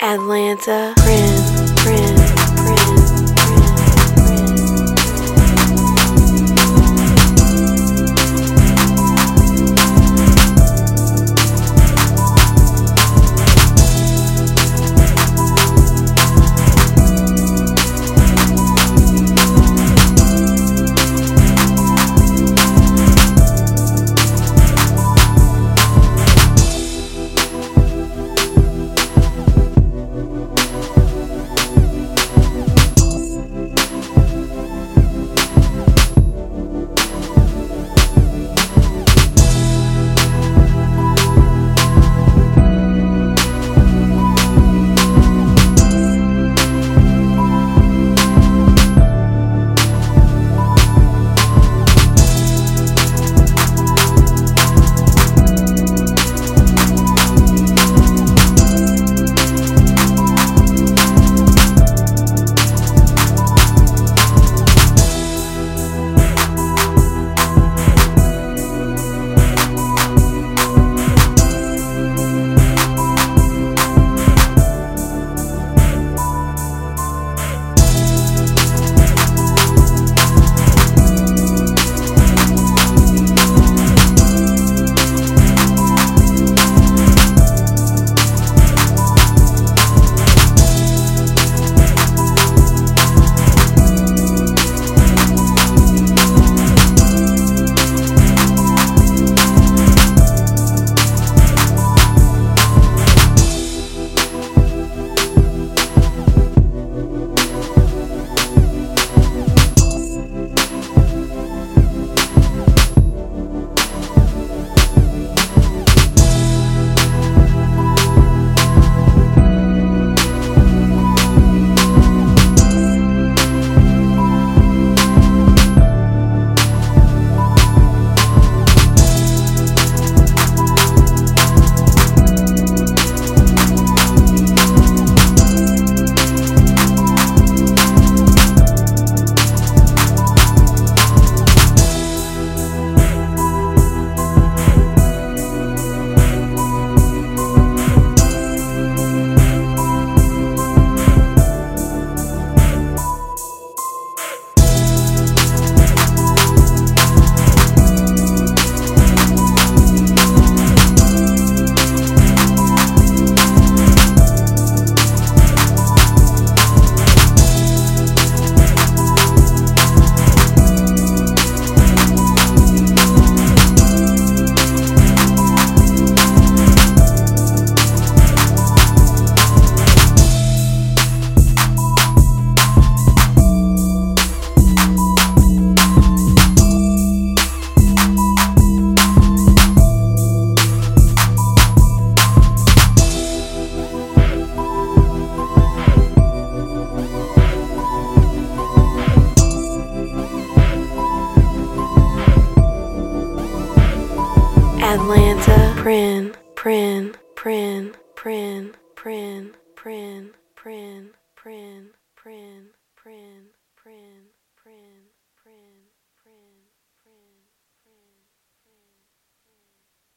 Atlanta, Atlanta, Prin, Prin, Prin, Prin, Prin, Prin, Prin, Prin, Prin, Prin.